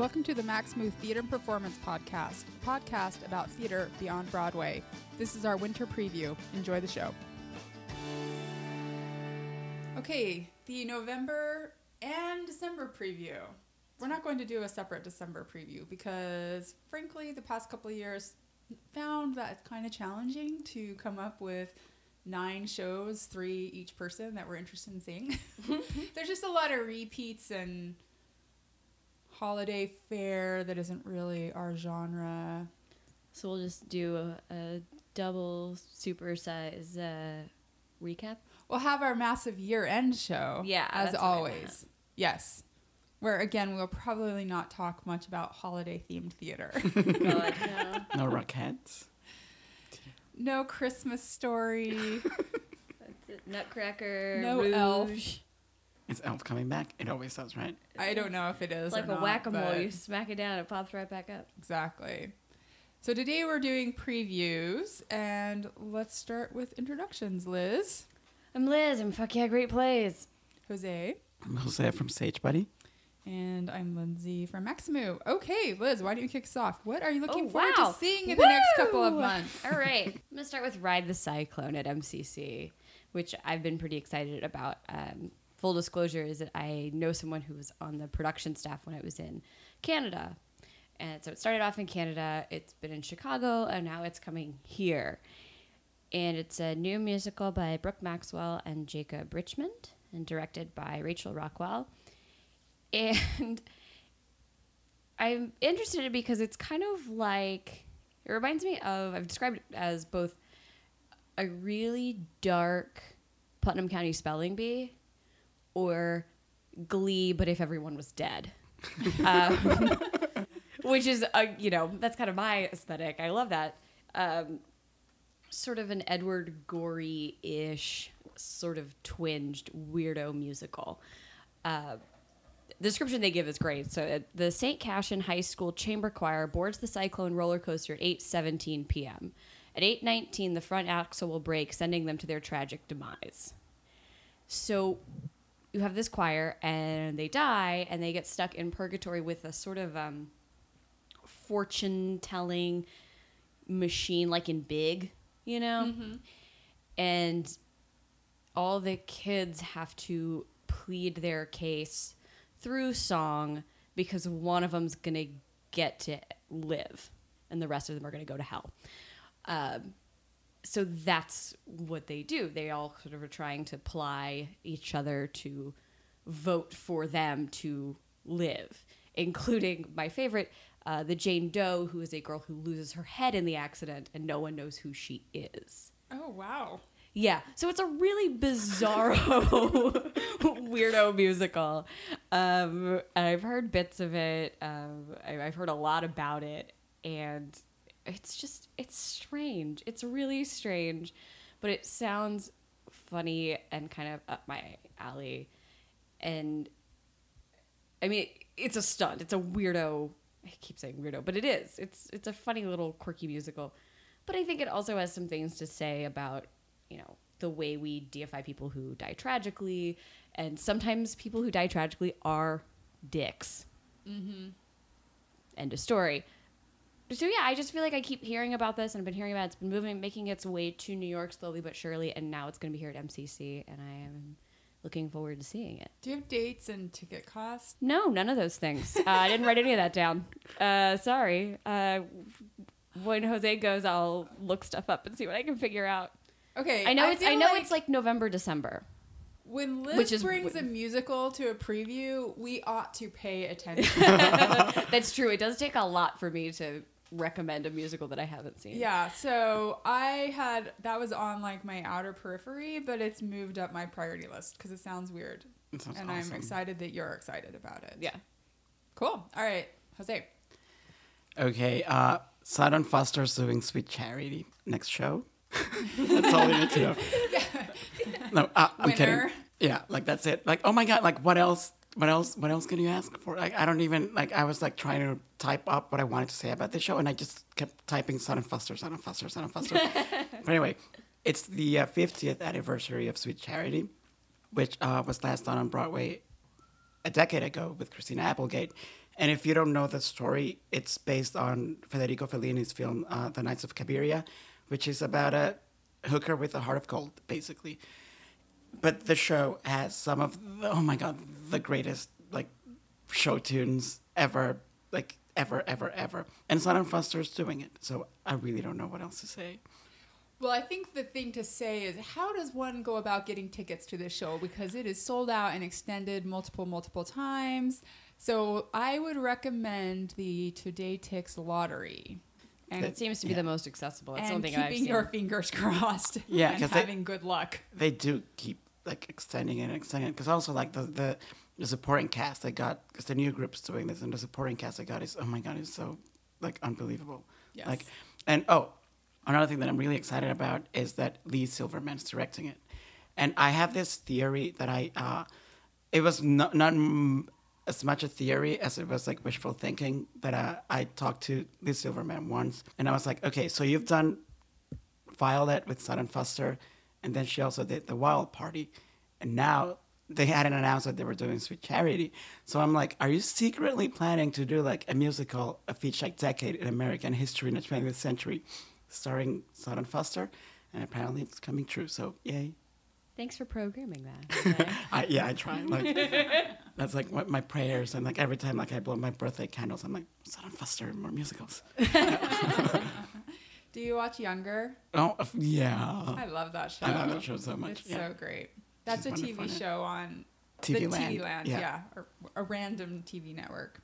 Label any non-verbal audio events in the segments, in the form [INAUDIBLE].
Welcome to the Maxamoo Theater and Performance Podcast, a podcast about theater beyond Broadway. This is our winter preview. Enjoy the show. Okay, the November and December preview. We're not going to do a separate December preview because, frankly, the past couple of years found that it's kind of challenging to come up with nine shows, three each person that we're interested in seeing. [LAUGHS] [LAUGHS] There's just a lot of repeats and holiday fare that isn't really our genre. So we'll just do a, a double super size uh, recap. We'll have our massive year end show. Yeah, As that's what I always. meant. Yes. Where again, we'll probably not talk much about holiday themed theater. [LAUGHS] God, [LAUGHS] no. No Rockettes. no Christmas story. [LAUGHS] That's it. Nutcracker. No Rouge. Elf. Is Elf coming back? It always does, right? I don't know if it is. It's like or a not, whack a mole. but- You smack it down, it pops right back up. Exactly. So today we're doing previews, and let's start with introductions. Liz, I'm Liz. I'm fuck yeah, great plays. Jose, I'm Jose from StageBuddy. and I'm Lindsay from Maxamoo. Okay, Liz, why don't you kick us off? What are you looking Oh, forward wow. to seeing in the next couple of months? All right. I'm going to start with Ride the Cyclone at MCC, which I've been pretty excited about. Um, full disclosure is that I know someone who was on the production staff when I was in Canada. And so it started off in Canada, it's been in Chicago, and now it's coming here. And it's a new musical by Brooke Maxwell and Jacob Richmond, and directed by Rachel Rockwell. And [LAUGHS] I'm interested in it because it's kind of like it reminds me of I've described it as both a really dark Putnam County spelling bee or Glee, but if everyone was dead. [LAUGHS] um, which is a you know that's kind of my aesthetic. I love that. Um, sort of an Edward Gorey ish, sort of twinged weirdo musical. Uh, the description they give is great. So uh, the St. Cassian High School Chamber Choir boards the Cyclone roller coaster at 8:17 p.m. At 8:19, the front axle will break, sending them to their tragic demise. So you have this choir, and they die, and they get stuck in purgatory with a sort of um, fortune-telling machine, like in Big, you know, and all the kids have to plead their case through song because one of them's gonna get to live and the rest of them are gonna go to hell. Um, so that's what they do. They all sort of are trying to ply each other to vote for them to live, including my favorite, uh, the Jane Doe, who is a girl who loses her head in the accident and no one knows who she is. Oh wow! Yeah, so it's a really bizarro, [LAUGHS] weirdo musical. Um, and I've heard bits of it. Um, I, I've heard a lot about it, and it's just it's strange. It's really strange, but it sounds funny and kind of up my alley. And I mean, it's a stunt. It's a weirdo. I keep saying weirdo, but it is. It's it's a funny little quirky musical. But I think it also has some things to say about, you know, the way we deify people who die tragically, and sometimes people who die tragically are dicks. Mm-hmm. End of story. So yeah, I just feel like I keep hearing about this, and I've been hearing about it. It's been moving, making its way to New York slowly but surely, and now it's going to be here at MCC, and I am looking forward to seeing it. Do you have dates and ticket costs? No, none of those things. Uh, I didn't write any of that down. Uh, sorry. Uh, when Jose goes, I'll look stuff up and see what I can figure out. Okay, I know it's. I know it's like November, December. when Liz which is- brings a musical to a preview, we ought to pay attention. [LAUGHS] [LAUGHS] That's true. It does take a lot for me to recommend a musical that I haven't seen. Yeah, so I had that was on like my outer periphery, but it's moved up my priority list because it sounds weird, That sounds and awesome. I'm excited that you're excited about it. Yeah. cool. All right, Jose. Okay, uh, Sutton Foster's doing Sweet Charity next show. [LAUGHS] that's all we need to know. [LAUGHS] No, uh, I'm kidding. Yeah, like that's it. Like, oh my god, like what else? What else? What else can you ask for? Like, I don't even like. I was like trying to type up what I wanted to say about the show, and I just kept typing son Sutton Foster, Sutton Foster, Sutton Foster. [LAUGHS] but anyway, it's the uh, 50th anniversary of Sweet Charity, which uh, was last done on Broadway a decade ago with Christina Applegate. And if you don't know the story, it's based on Federico Fellini's film uh, The Nights of Cabiria, which is about a hooker with a heart of gold, basically. But the show has some of the, oh my god, the greatest like show tunes ever, like ever, ever, ever. And Sutton Foster's doing it, so I really don't know what else to say. Well, I think the thing to say is how does one go about getting tickets to this show because it is sold out and extended multiple, multiple times. So I would recommend the Today Tix lottery. And, It seems to be Yeah. the most accessible. It's and something keeping I've seen. your fingers [LAUGHS] crossed. [LAUGHS] Yeah, and 'cause they- having good luck. They do keep like extending and extending it because also like the the the supporting cast they got because the new group's doing this and the supporting cast they got is oh my god it's so like unbelievable. Yes. Like, and oh, another thing that I'm really excited about is that Leigh Silverman's directing it, and I have this theory that I, uh, it was not not as much a theory as it was like wishful thinking. That uh, I talked to Leigh Silverman once, and I was like, okay, so you've done Violet with Sutton Foster, and then she also did the Wild Party, and now they hadn't announced that they were doing Sweet Charity. So I'm like, are you secretly planning to do like a musical each like decade in American history in the 20th century, starring Sutton Foster? And apparently it's coming true. So yay! Thanks for programming that. [LAUGHS] I, yeah, I try. Like [LAUGHS] that's like what my prayers, and like every time like I blow my birthday candles, I'm like Sutton Foster, more musicals. [LAUGHS] Do you watch Younger? Oh yeah, I love that show. I love that show so much. It's yeah. so great. That's She's a TV show on TV the Land. TV Land, Yeah. yeah, or a random TV network.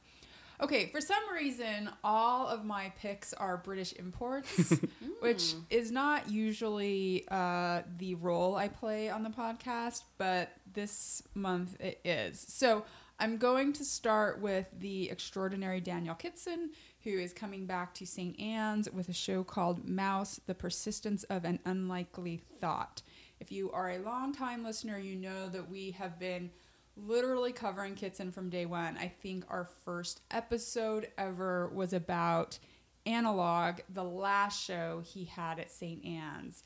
Okay, for some reason, all of my picks are British imports, [LAUGHS] which is not usually uh, the role I play on the podcast, but this month it is. So I'm going to start with the extraordinary Daniel Kitson, who is coming back to St. Ann's with a show called Mouse The Persistence of an Unlikely Thought. If you are a longtime listener, you know that we have been literally covering Kitson from day one. I think our first episode ever was about Analog, the last show he had at St. Ann's.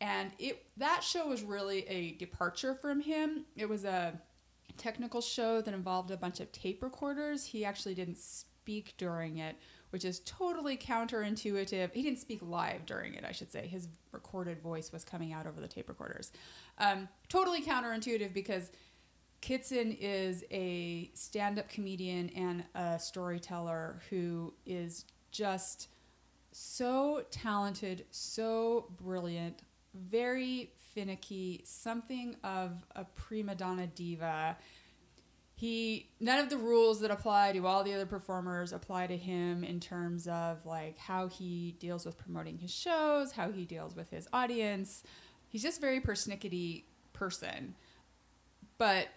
And it that show was really a departure from him. It was a technical show that involved a bunch of tape recorders. He actually didn't speak during it, which is totally counterintuitive. He didn't speak live during it, I should say. His recorded voice was coming out over the tape recorders. Um, totally counterintuitive because Kitson is a stand up comedian and a storyteller who is just so talented, so brilliant, very finicky, something of a prima donna diva. He none of the rules that apply to all the other performers apply to him in terms of like how he deals with promoting his shows, how he deals with his audience. He's just very persnickety person. But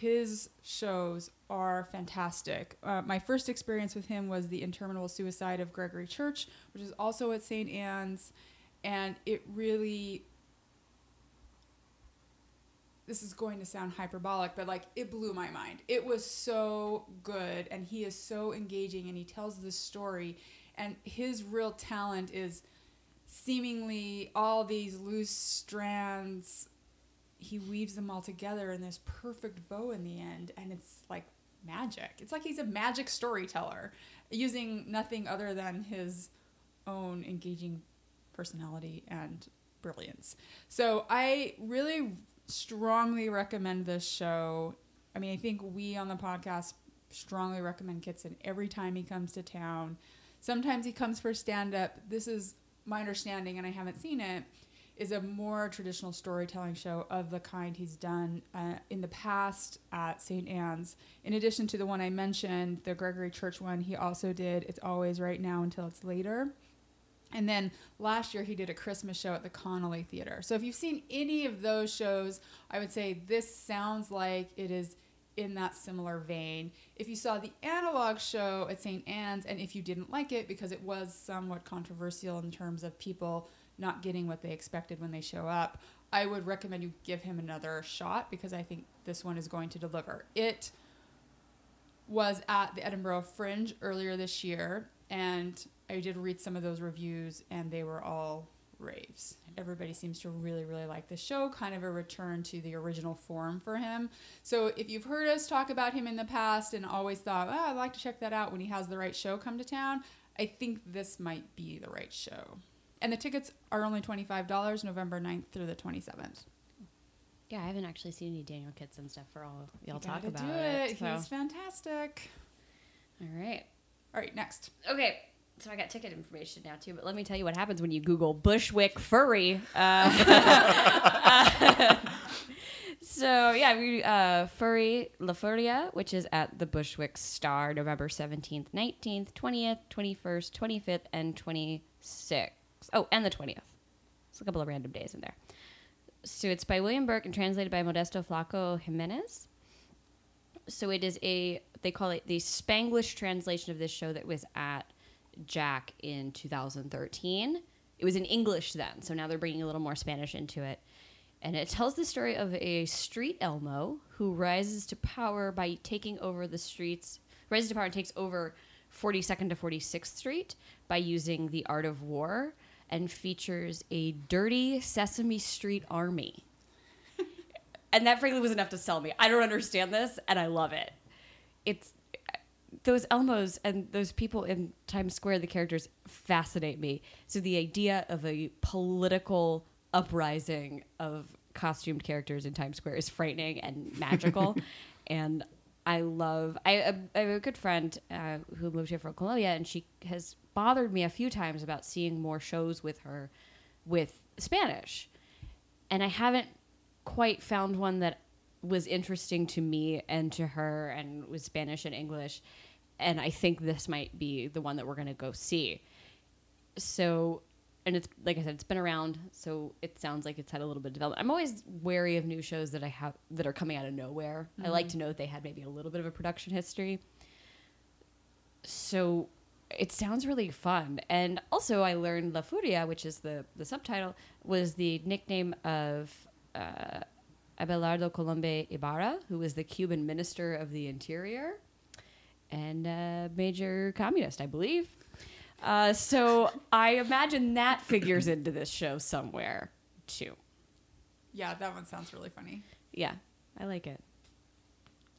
his shows are fantastic. Uh, my first experience with him was the interminable suicide of Gregory Church, which is also at St. Ann's, and it really. This is going to sound hyperbolic, but like it blew my mind. It was so good, and he is so engaging, and he tells this story, and his real talent is seemingly all these loose strands he weaves them all together in this perfect bow in the end and it's like magic. It's like he's a magic storyteller using nothing other than his own engaging personality and brilliance. So i really strongly recommend this show. I mean i think we on the podcast strongly recommend kitson every time he comes to town. Sometimes he comes for stand up this is my understanding and i haven't seen it is a more traditional storytelling show of the kind he's done uh, in the past at St. Ann's. In addition to the one I mentioned, the Gregory Church one, he also did It's Always Right Now Until It's Later. And then last year he did a Christmas show at the Connelly Theater. So if you've seen any of those shows, I would say this sounds like it is in that similar vein. If you saw the analog show at St. Ann's and if you didn't like it because it was somewhat controversial in terms of people not getting what they expected when they show up, I would recommend you give him another shot because I think this one is going to deliver. It was at the Edinburgh Fringe earlier this year, and I did read some of those reviews, and they were all raves. Everybody seems to really, really like the show, kind of a return to the original form for him. So if you've heard us talk about him in the past and always thought, oh, I'd like to check that out when he has the right show come to town, I think this might be the right show. And the tickets are only $25 November 9th through the 27th. Yeah, I haven't actually seen any Daniel Kitson stuff for all y'all talk about do it. it. so. He's fantastic. All right. All right, next. Okay. So I got ticket information now too, but let me tell you what happens when you Google Bushwick furry. [LAUGHS] Uh, [LAUGHS] so yeah, we uh, furry La Furia, which is at the Bushwick Starr, November seventeenth, nineteenth, twentieth, twenty first, twenty fifth, and twenty sixth. Oh, and the twentieth. It's a couple of random days in there. So it's by William Burke and translated by Modesto Flaco Jimenez. So it is a they call it the Spanglish translation of this show that was at Jack in 2013. It was in English then, so now they're bringing a little more Spanish into it. And it tells the story of a street Elmo who rises to power by taking over the streets, rises to power and takes over 42nd to 46th Street by using the art of war and features a dirty Sesame Street army. [LAUGHS] and that frankly was enough to sell me. I don't understand this, and I love it. It's those Elmos and those people in Times Square, the characters fascinate me. So the idea of a political uprising of costumed characters in Times Square is frightening and magical. [LAUGHS] and I love. I, I have a good friend uh, who moved here from Colombia, and she has bothered me a few times about seeing more shows with her with Spanish, and I haven't quite found one that was interesting to me and to her and was Spanish and English. And I think this might be the one that we're going to go see. So, and it's like I said, it's been around, so it sounds like it's had a little bit of development. I'm always wary of new shows that I have that are coming out of nowhere. I like mm-hmm. to know that they had maybe a little bit of a production history. So it sounds really fun. And also, I learned La Furia, which is the, the subtitle, was the nickname of uh, Abelardo Colomé Ibarra, who was the Cuban minister of the interior and uh, major communist, I believe. Uh, so I imagine that figures into this show somewhere too. Yeah, that one sounds really funny. Yeah, I like it.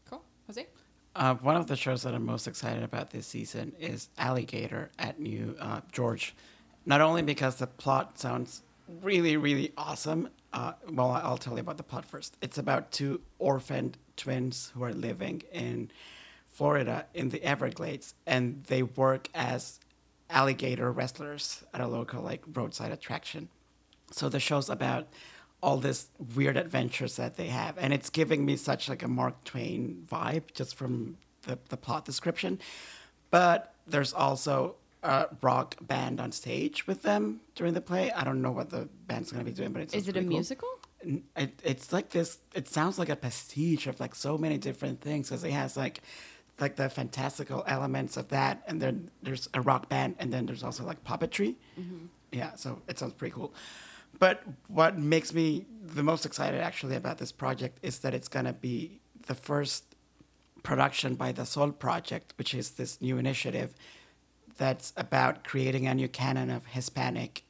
Cool. Jose? Uh, one of the shows that I'm most excited about this season is Alligator at New uh, George. Not only because the plot sounds really, really awesome. Uh, well, I'll tell you about the plot first. It's about two orphaned twins who are living in Florida in the Everglades, and they work as alligator wrestlers at a local like roadside attraction. So the show's about all this weird adventures that they have, and it's giving me such like a Mark Twain vibe just from the, the plot description. But there's also a rock band on stage with them during the play. I don't know what the band's gonna be doing, but it's Is it a cool. musical? It, it's like this. It sounds like a pastiche of like so many different things because it has like like the fantastical elements of that, and then there's a rock band, and then there's also like puppetry. Mm-hmm. Yeah, so it sounds pretty cool. But what makes me the most excited actually about this project is that it's gonna be the first production by the Sol Project, which is this new initiative that's about creating a new canon of Hispanic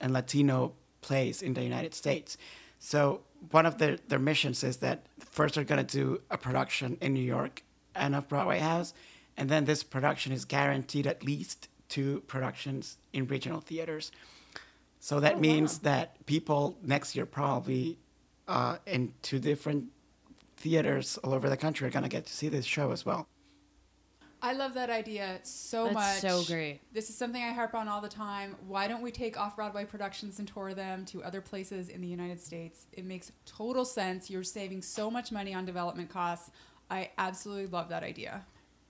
and Latino plays in the United States. So one of their, their missions is that first they're going to do a production in New York and off Broadway House, and then this production is guaranteed at least two productions in regional theaters. So that means that people next year probably uh, in two different theaters all over the country are going to get to see this show as well. I love that idea so That's much. so great. This is something I harp on all the time. Why don't we take off Broadway productions and tour them to other places in the United States? It makes total sense. You're saving so much money on development costs. I absolutely love that idea.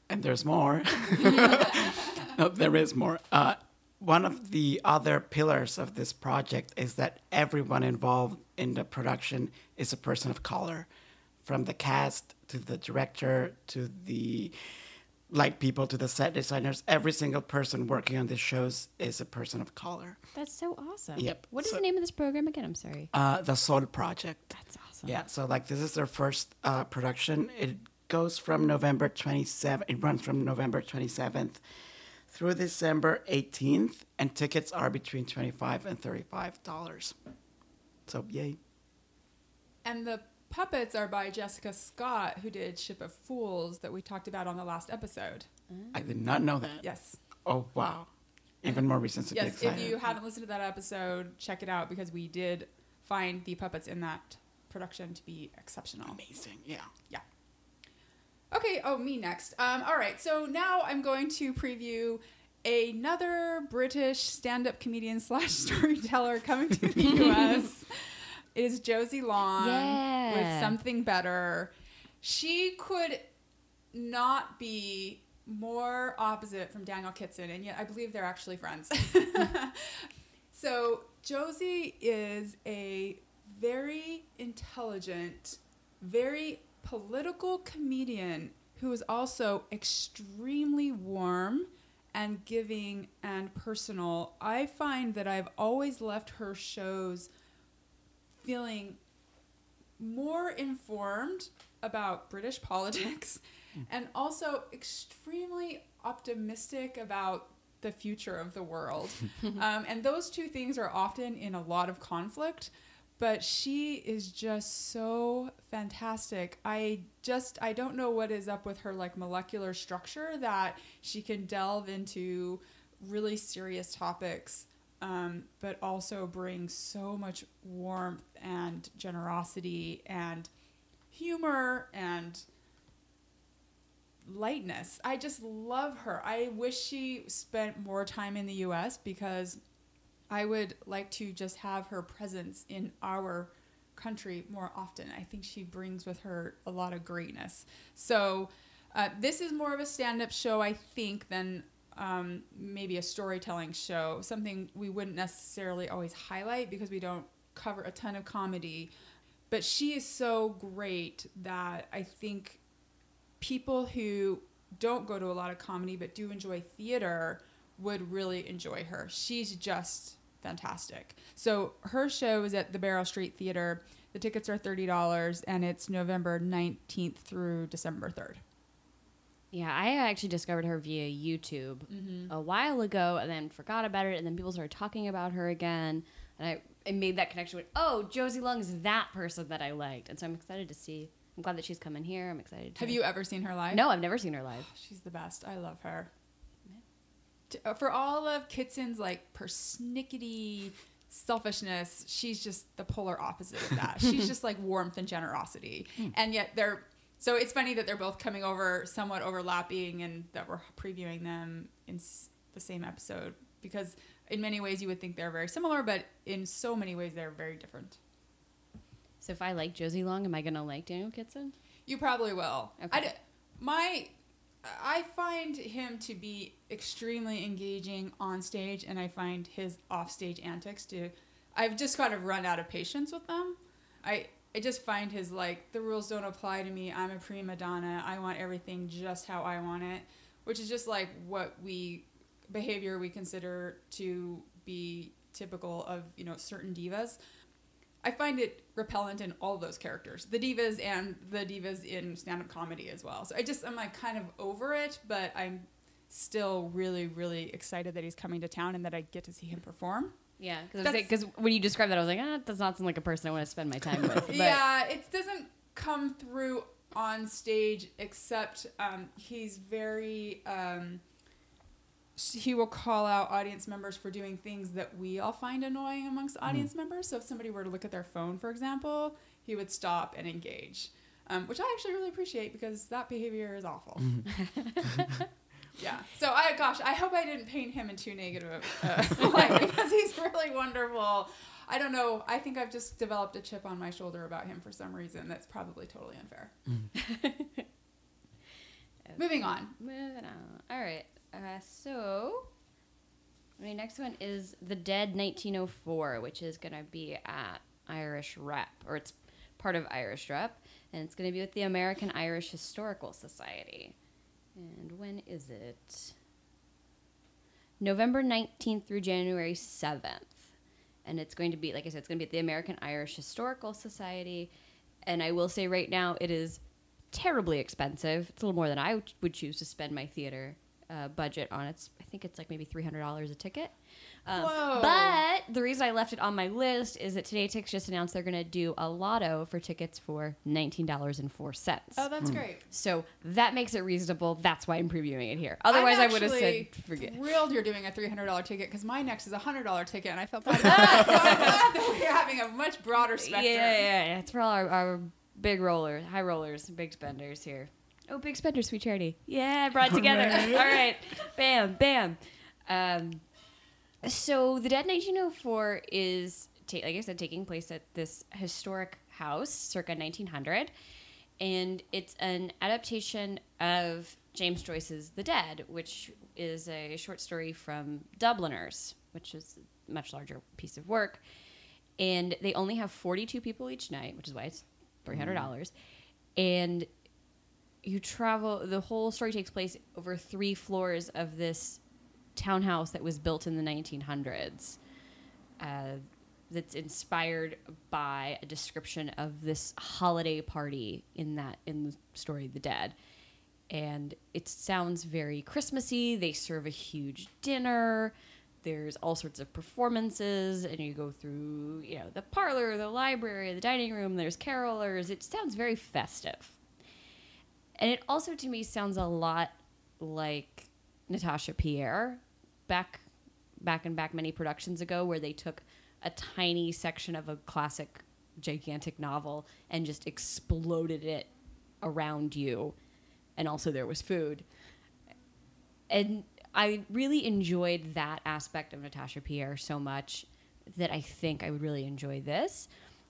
And there's more. [LAUGHS] [LAUGHS] no, there is more. Uh, one of the other pillars of this project is that everyone involved in the production is a person of color, from the cast to the director to the light people to the set designers. Every single person working on these shows is a person of color. That's so awesome. Yep. What is So- the name of this program again? I'm sorry. Uh, the Sol Project. That's awesome. Yeah, so like this is their first uh, production. It goes from November 27th, it runs from November 27th through December 18th, and tickets are between 25 and $35. So, yay. And the puppets are by Jessica Scott, who did Ship of Fools that we talked about on the last episode. I did not know that. Yes. Oh, wow. Even more reasons to Yes, if you haven't listened to that episode, check it out because we did find the puppets in that production to be exceptional. Amazing, yeah. Yeah. Okay, oh, me next. Um, all right, so now I'm going to preview another British stand up comedian slash [LAUGHS] storyteller coming to the [LAUGHS] US. It is Josie Long Yeah. with Something Better. She could not be more opposite from Daniel Kitson, and yet I believe they're actually friends. [LAUGHS] so, Josie is a very intelligent, very political comedian who is also extremely warm and giving and personal. I find that I've always left her shows feeling more informed about British politics and also extremely optimistic about the future of the world. [LAUGHS] um, and those two things are often in a lot of conflict, but she is just so fantastic. I just I don't know what is up with her like molecular structure that she can delve into really serious topics um, but also bring so much warmth and generosity and humor and lightness. I just love her. I wish she spent more time in the US because I would like to just have her presence in our country more often. I think she brings with her a lot of greatness. So, uh, this is more of a stand up show, I think, than um, maybe a storytelling show. Something we wouldn't necessarily always highlight because we don't cover a ton of comedy. But she is so great that I think people who don't go to a lot of comedy but do enjoy theater would really enjoy her. She's just fantastic. So her show is at the Barrow Street Theater. The tickets are $30 and it's November 19th through December 3rd. Yeah, I actually discovered her via YouTube mm-hmm. a while ago and then forgot about it. And then people started talking about her again. And I, I made that connection with, oh, Josie Long is that person that I liked. And so I'm excited to see. I'm glad that she's coming here. I'm excited to. Have you ever seen her live? No, I've never seen her live. She's the best. I love her. For all of Kitson's like persnickety selfishness, she's just the polar opposite of that. [LAUGHS] she's just like warmth and generosity. Hmm. And yet they're so it's funny that they're both coming over somewhat overlapping and that we're previewing them in s- the same episode because in many ways you would think they're very similar, but in so many ways they're very different. So if I like Josie Long, am I going to like Daniel Kitson? You probably will. Okay. I d- my, I find him to be extremely engaging on stage, and I find his offstage antics to. I've just kind of run out of patience with them. I I just find his like the rules don't apply to me. I'm a prima donna. I want everything just how I want it, which is just like what we behavior we consider to be typical of you know certain divas. I find it repellent in all those characters, the divas and the divas in stand-up comedy as well. So I just I'm like kind of over it, but I'm still really really excited that he's coming to town and that I get to see him perform. Yeah, because when you described that, I was like, ah, that does not sound like a person I want to spend my time with. [LAUGHS] But yeah, it doesn't come through on stage except um, he's very. Um, he will call out audience members for doing things that we all find annoying amongst audience members. So if somebody were to look at their phone, for example, he would stop and engage, um, which I actually really appreciate because that behavior is awful. [LAUGHS] yeah. So I, gosh, I hope I didn't paint him in too negative uh, [LAUGHS] [LAUGHS] light because he's really wonderful. I don't know. I think I've just developed a chip on my shoulder about him for some reason. That's probably totally unfair. Moving on. Moving on. All right. Uh, so, my next one is The Dead 1904, which is going to be at Irish Rep, or it's part of Irish Rep, and it's going to be with the American Irish Historical Society. And when is it? November 19th through January 7th. And it's going to be, like I said, it's going to be at the American Irish Historical Society. And I will say right now, it is terribly expensive. It's a little more than I would choose to spend my theater uh, budget on it. I think it's like maybe three hundred dollars a ticket. Um, Whoa. But the reason I left it on my list is that Today Tix just announced they're going to do a lotto for tickets for nineteen dollars and four cents. Oh, that's great. So that makes it reasonable. That's why I'm previewing it here. Otherwise, I'm would have said actually forget. Thrilled you're doing a three hundred dollar ticket because my next is a hundred dollar ticket, and I felt [LAUGHS] bad. About that. So I'm glad that we're having a much broader Yeah, spectrum. yeah, yeah. It's for all our, our big rollers, high rollers, big spenders here. Oh, big spender, sweet charity. Yeah, brought together. all right, bam, bam. Um, so the Dead 1904 is, ta- like I said, taking place at this historic house circa 1900, and it's an adaptation of James Joyce's The Dead, which is a short story from Dubliners, which is a much larger piece of work. And they only have 42 people each night, which is why it's $300. And you travel, the whole story takes place over three floors of this townhouse that was built in the 1900s. Uh, that's inspired by a description of this holiday party in that in the story The Dead. And it sounds very Christmassy. They serve a huge dinner. There's all sorts of performances, and you go through, you know, the parlor, the library, the dining room. There's carolers. It sounds very festive. And it also, to me, sounds a lot like Natasha Pierre back back and back many productions ago, where they took a tiny section of a classic, gigantic novel and just exploded it around you, and also there was food. And I really enjoyed that aspect of Natasha Pierre so much that I think I would really enjoy this.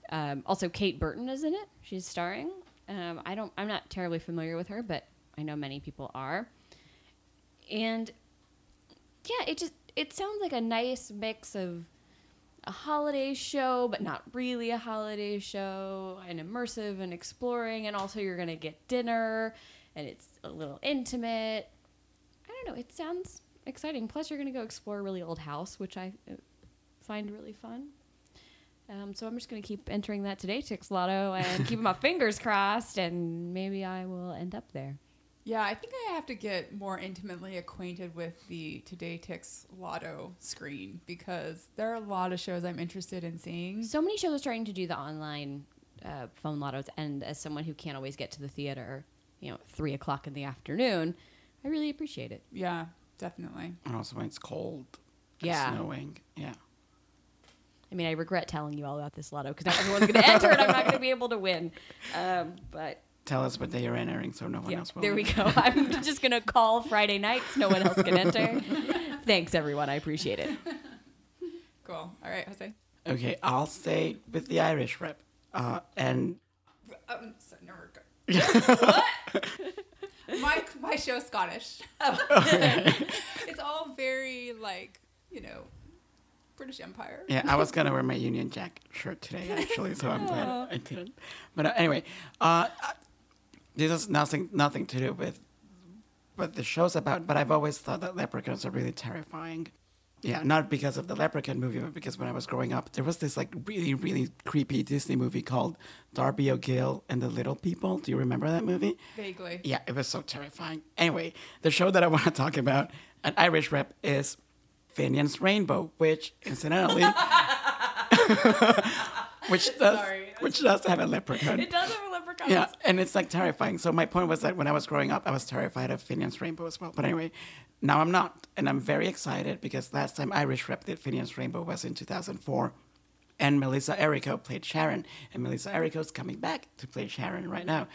Um, also, Kate Burton is in it; she's starring. Um, I don't. I'm not terribly familiar with her, but I know many people are. And yeah, it just it sounds like a nice mix of a holiday show, but not really a holiday show, and immersive and exploring, and also you're gonna get dinner, and it's a little intimate. I don't know. It sounds exciting. Plus, you're gonna go explore a really old house, which I uh, find really fun. Um, so I'm just gonna keep entering that today Tix Lotto and keeping my [LAUGHS] fingers crossed, and maybe I will end up there. Yeah, I think I have to get more intimately acquainted with the Today Tix Lotto screen because there are a lot of shows I'm interested in seeing. So many shows are starting to do the online uh, phone lottos, and as someone who can't always get to the theater, you know, three o'clock in the afternoon, I really appreciate it. Yeah, definitely. And also when it's cold, and Yeah. snowing. Yeah. I mean, I regret telling you all about this lotto because not everyone's going to enter, and I'm not going to be able to win. Um, but Tell us what day you're entering so no one yeah, else will. there we go. I'm [LAUGHS] just going to call Friday nights. No one else can enter. Thanks, everyone. I appreciate it. Cool. All right, Jose. Okay, I'll stay with the Irish rep. Uh, and Um, so never go. [LAUGHS] my my show's Scottish. [LAUGHS] it's all very like you know British Empire. yeah, I was gonna wear my [LAUGHS] Union Jack shirt today actually, so I'm glad I didn't. But uh, anyway, uh, this has nothing nothing to do with what the show's about. But I've always thought that leprechauns are really terrifying. Yeah, not because of the Leprechaun movie, but because when I was growing up, there was this like really really creepy Disney movie called Darby O'Gill and the Little People. Do you remember that movie? Vaguely. Yeah, it was so terrifying. Anyway, the show that I want to talk about, an Irish rep, is Finian's Rainbow, which incidentally, [LAUGHS] which does Sorry. which does have a leprechaun. It does have a leprechaun. Yeah, and it's like terrifying. So my point was that when I was growing up, I was terrified of Finian's Rainbow as well. But anyway, now I'm not, and I'm very excited because last time Irish rep did Finian's Rainbow was in 2004, and Melissa Errico played Sharon, and Melissa Errico is coming back to play Sharon right now.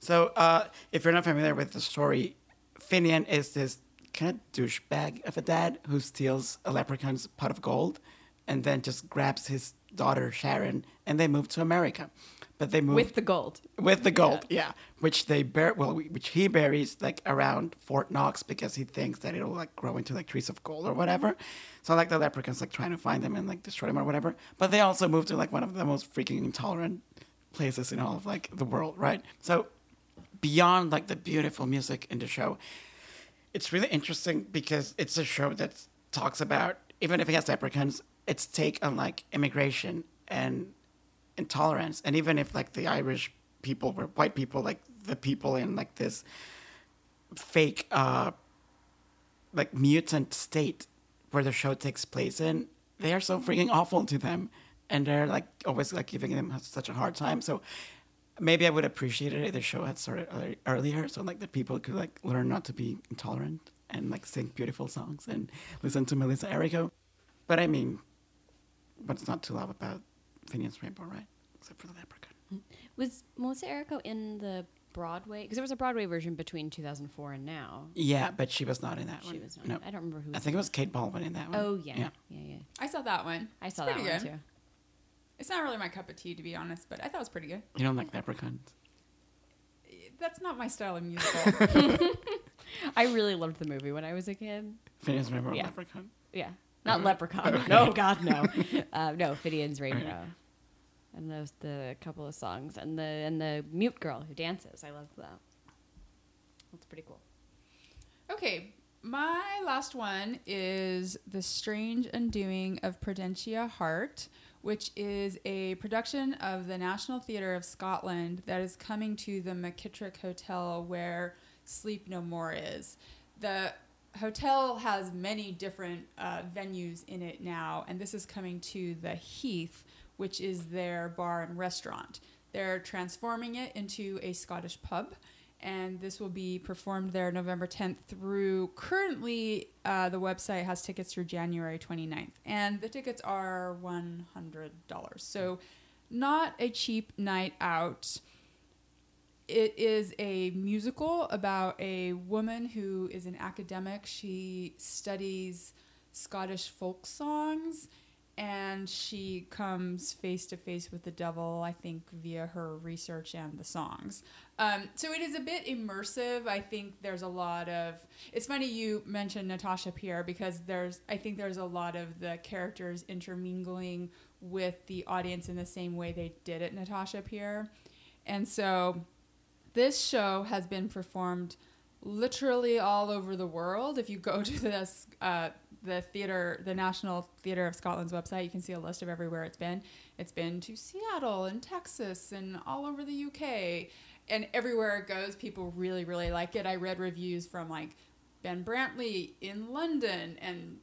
So uh, if you're not familiar with the story, Finian is this kind of douchebag of a dad who steals a leprechaun's pot of gold, and then just grabs his daughter Sharon, and they move to America. But they move With the gold. with the gold, yeah. Which they bear, well, which he buries like around Fort Knox because he thinks that it'll like grow into like trees of gold or whatever. So like the leprechauns like trying to find them and like destroy them or whatever. But they also move to like one of the most freaking intolerant places in all of like the world, right? So beyond like the beautiful music in the show, it's really interesting because it's a show that talks about even if it has leprechauns, its take on like immigration and intolerance and even if like the irish people were white people like the people in like this fake uh like mutant state where the show takes place in, they are so freaking awful to them, and they're like always like giving them such a hard time. So maybe I would appreciate it if the show had started earlier, so like the people could like learn not to be intolerant and like sing beautiful songs and listen to Melissa Errico. But I mean, what's not to love about Finian's Rainbow, right? Except for the leprechaun. Mm-hmm. Was Melissa Errico in the Broadway? Because there was a Broadway version between 2004 and now. Yeah, but she was not in that one. She was. Not, No, I don't remember who. I think it was Kate Baldwin in that one. Oh yeah, yeah, yeah. I saw that one. I It's saw that one good. too. It's not really my cup of tea, to be honest, but I thought it was pretty good. You don't like leprechauns? That's not my style of musical. [LAUGHS] [LAUGHS] I really loved the movie when I was a kid. Finian's Rainbow Yeah. leprechaun. Yeah, not Leprechaun. No, God, no. [LAUGHS] uh, no, Finian's Rainbow. And those the couple of songs and the and the mute girl who dances. I loved that. That's pretty cool. okay, my last one is The Strange Undoing of Prudencia Hart, which is a production of the National Theatre of Scotland that is coming to the McKittrick Hotel where Sleep No More is. The hotel has many different uh, venues in it now, and this is coming to the Heath, which is their bar and restaurant. They're transforming it into a Scottish pub, and this will be performed there November 10th through. Currently, uh, the website has tickets through January 29th, and the tickets are $100. So, not a cheap night out it is a musical about a woman who is an academic. She studies Scottish folk songs and she comes face to face with the devil, I think, via her research and the songs. Um, so it is a bit immersive. I think there's a lot of. It's funny you mentioned Natasha Pierre because there's. I think there's a lot of the characters intermingling with the audience in the same way they did at Natasha Pierre, and so this show has been performed literally all over the world. If you go [LAUGHS] to this, uh, the theater, the National Theatre of Scotland's website, you can see a list of everywhere it's been. It's been to Seattle and Texas and all over the UK. And everywhere it goes, people really, really like it. I read reviews from like Ben Brantley in London and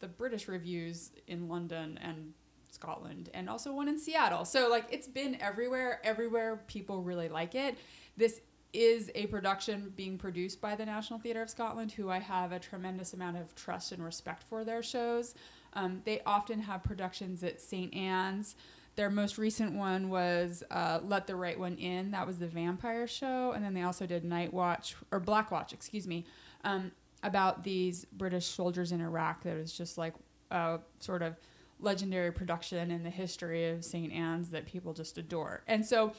the British reviews in London and Scotland and also one in Seattle. So like it's been everywhere. Everywhere people really like it. This is a production being produced by the National Theatre of Scotland, who I have a tremendous amount of trust and respect for their shows. Um, they often have productions at St. Ann's. Their most recent one was uh, Let the Right One In. That was the vampire show. And then they also did Night Watch, or Black Watch, excuse me, um, about these British soldiers in Iraq that was just like a sort of legendary production in the history of St. Ann's that people just adore. And so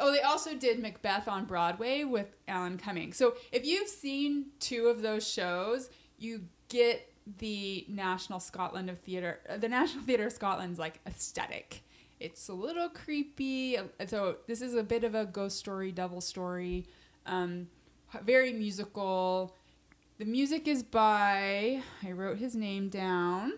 Oh, they also did Macbeth on Broadway with Alan Cumming. So if you've seen two of those shows, you get the National Scotland of Theatre, uh, the National Theatre of Scotland's like aesthetic. It's a little creepy. So this is a bit of a ghost story, devil story, um, very musical. The music is by I wrote his name down.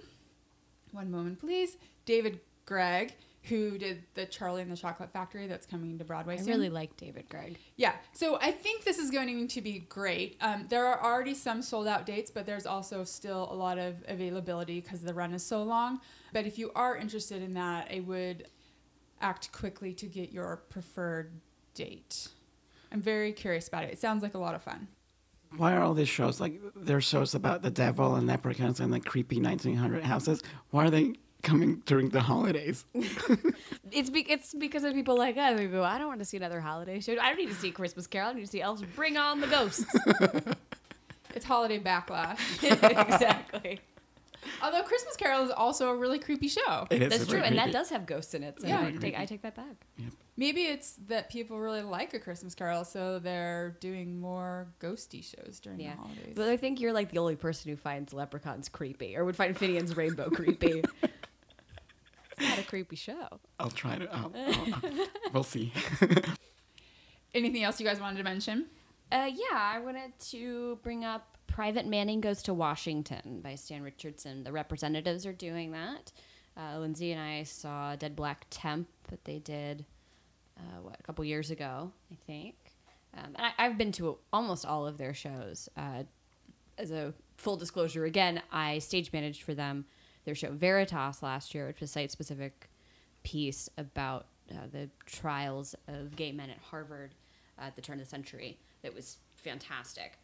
One moment, please. David Greig, who did the Charlie and the Chocolate Factory that's coming to Broadway I really like David Greig. Yeah, so I think this is going to be great. Um, there are already some sold out dates, but there's also still a lot of availability because the run is so long. But if you are interested in that, I would act quickly to get your preferred date. I'm very curious about it. It sounds like a lot of fun. Why are all these shows like there are shows about the devil and leprechauns and the creepy 1900 houses? Why are they coming during the holidays? [LAUGHS] It's be- it's because of people like us who go, I don't want to see another holiday show. I don't need to see Christmas Carol. I need to see Elves. Bring on the ghosts. [LAUGHS] It's holiday backlash. [LAUGHS] exactly. Although Christmas Carol is also a really creepy show. It is That's super true, and that does have ghosts in it. So Yeah. I take I take that back. Maybe it's that people really like a Christmas Carol, so they're doing more ghosty shows during Yeah, the holidays. but I think you're like the only person who finds leprechauns creepy, or would find Finian's Rainbow creepy. [LAUGHS] it's not a creepy show. I'll try to. I'll, [LAUGHS] I'll- we'll see. Anything else you guys wanted to mention? Uh, yeah, I wanted to bring up Private Manning Goes to Washington by Stan Richardson. The representatives are doing that. Uh, Lindsay and I saw Dead Black Temp that they did, uh, what, a couple years ago, I think. Um, and I, I've been to almost all of their shows uh, as a full disclosure again, I stage managed for them their show Veritas last year, which was a site specific piece about uh, the trials of gay men at Harvard at the turn of the century. That was fantastic.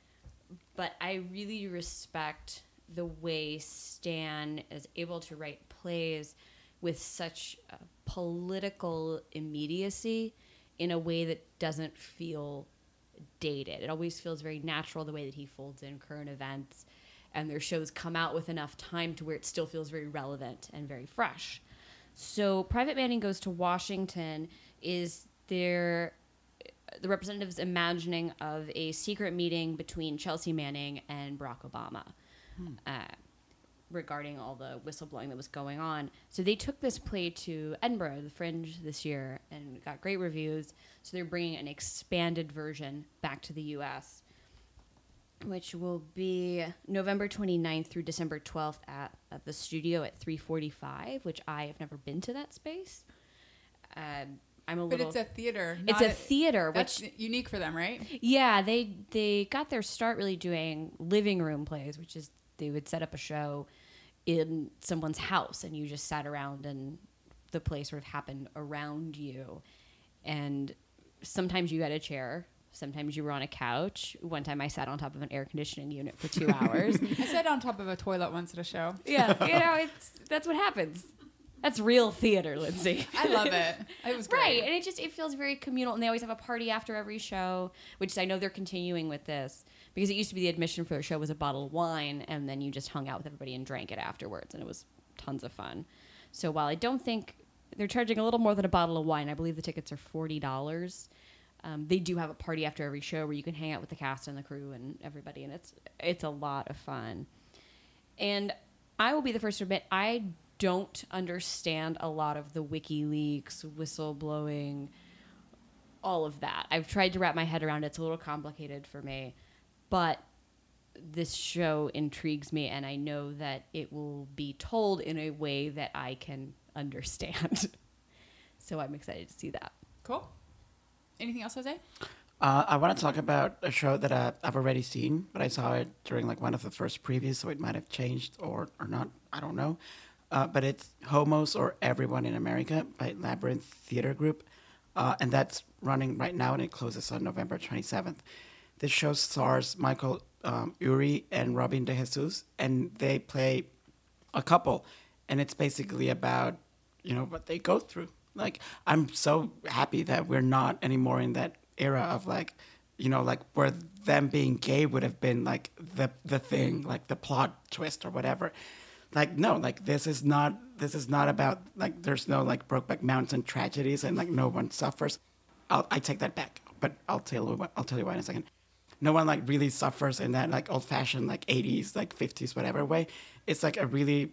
But I really respect the way Stan is able to write plays with such uh, political immediacy in a way that doesn't feel dated. It always feels very natural the way that he folds in current events and their shows come out with enough time to where it still feels very relevant and very fresh. So Private Manning Goes to Washington is their the representatives imagining of a secret meeting between Chelsea Manning and Barack Obama. Uh, regarding all the whistleblowing that was going on. So they took this play to Edinburgh, the Fringe, this year, and got great reviews. So they're bringing an expanded version back to the U.S., which will be November 29th through December 12th at, at the studio at 345, which I have never been to that space. Um, I'm a But little. it's a theater. it's not a theater, That's which unique for them, right? yeah, they they got their start really doing living room plays, which is they would set up a show in someone's house and you just sat around and the play sort of happened around you. And sometimes you had a chair, sometimes you were on a couch. One time I sat on top of an air conditioning unit for 2 [LAUGHS] hours. I sat on top of a toilet once at a show. yeah, you know, it's that's what happens. That's real theater, Lindsay. [LAUGHS] I love it. [LAUGHS] It was great. Right, and it just it feels very communal, and they always have a party after every show, which I know they're continuing with this because it used to be the admission for the show was a bottle of wine, and then you just hung out with everybody and drank it afterwards, and it was tons of fun. So while I don't think they're charging a little more than a bottle of wine, I believe the tickets are forty dollars. Um, they do have a party after every show where you can hang out with the cast and the crew and everybody, and it's it's a lot of fun. And I will be the first to admit I don't understand a lot of the WikiLeaks whistleblowing, all of that. I've tried to wrap my head around it. It's a little complicated for me, but this show intrigues me, and I know that it will be told in a way that I can understand. [LAUGHS] so I'm excited to see that. Cool. Anything else, Jose? Uh, I want to talk about a show that uh, I've already seen, but I saw it during like one of the first previews, so it might have changed or, or not. I don't know. Uh, but it's Homos or Everyone in America by Labyrinth Theater Group. Uh, and that's running right now, and it closes on November 27th. This show stars Michael um, Urie and Robin De Jesus, and they play a couple. And it's basically about, you know, what they go through. Like, I'm so happy that we're not anymore in that era of like, you know, like where them being gay would have been like the the thing, like the plot twist or whatever. Like no, like this is not this is not about like there's no like Brokeback Mountain tragedies and like no one suffers. I'll, I take that back, but I'll tell you I'll tell you why in a second. No one like really suffers in that like old fashioned like 80s like 50s whatever way. It's like a really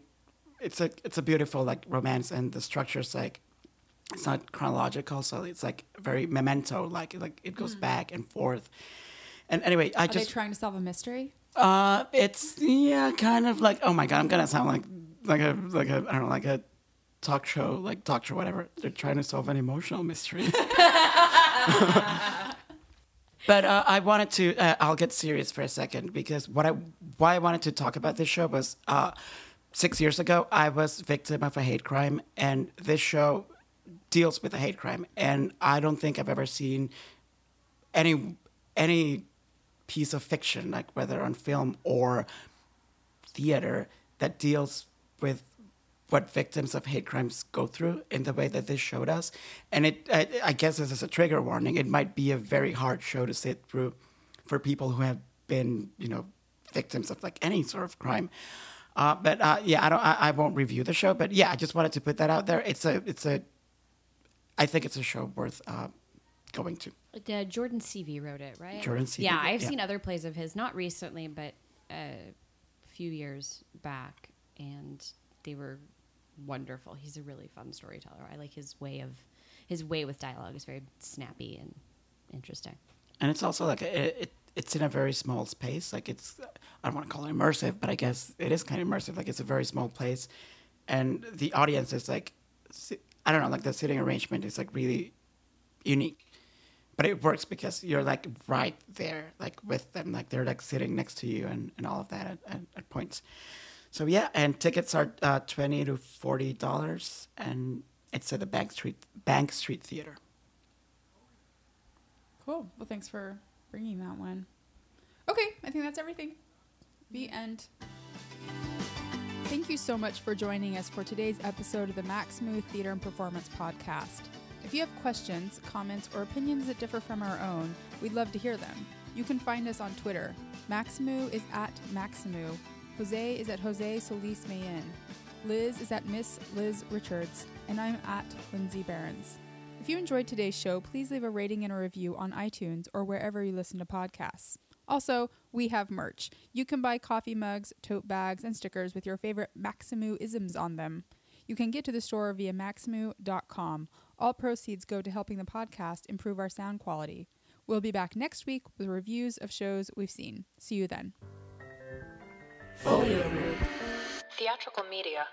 it's a it's a beautiful like romance and the structure's like it's not chronological, so it's like very memento, like like it goes hmm. back and forth. And anyway, I Are just they trying to solve a mystery? Uh, it's yeah, kind of like oh my god, I'm gonna sound like like a like a I don't know like a talk show like talk show whatever. They're trying to solve an emotional mystery. [LAUGHS] but uh, I wanted to. Uh, I'll get serious for a second because what I why I wanted to talk about this show was uh, six years ago I was victim of a hate crime, and this show deals with a hate crime, and I don't think I've ever seen any any piece of fiction, like whether on film or theater, that deals with what victims of hate crimes go through in the way that this showed us. And it, I, I guess this is a trigger warning. It might be a very hard show to sit through for people who have been, you know, victims of like any sort of crime. Uh, but uh, yeah, I don't. I, I won't review the show. But yeah, I just wanted to put that out there. It's a. It's a. I think it's a show worth uh, going to. Uh, Jordan Seavey wrote it, right? Jordan Seavey, Yeah, I've yeah. seen other plays of his, not recently, but a few years back, and they were wonderful. He's a really fun storyteller. I like his way of his way with dialogue is very snappy and interesting. and it's also like a, it, it's in a very small space like it's i don't want to call it immersive but i guess it is kind of immersive like it's a very small place and the audience is like i don't know like the sitting arrangement is like really unique but it works because you're like right there, like with them, like they're like sitting next to you and, and all of that at, at, at points. So yeah, and tickets are uh, twenty to forty dollars, and it's at the Bank Street Bank Street Theater. Cool. Well, thanks for bringing that one. Okay, I think that's everything. The end. Thank you so much for joining us for today's episode of the Maxamoo Theater and Performance Podcast. If you have questions, comments, or opinions that differ from our own, we'd love to hear them. You can find us on Twitter. Maxamoo is at Maxamoo. Jose is at Jose Solis Mayen. Liz is at Miss Liz Richards. And I'm at Lindsay Barons. If you enjoyed today's show, please leave a rating and a review on iTunes or wherever you listen to podcasts. Also, we have merch. You can buy coffee mugs, tote bags, and stickers with your favorite Maxamoo isms on them. You can get to the store via maxamoo.com. All proceeds go to helping the podcast improve our sound quality. We'll be back next week with reviews of shows we've seen. See you then. Theatrical media.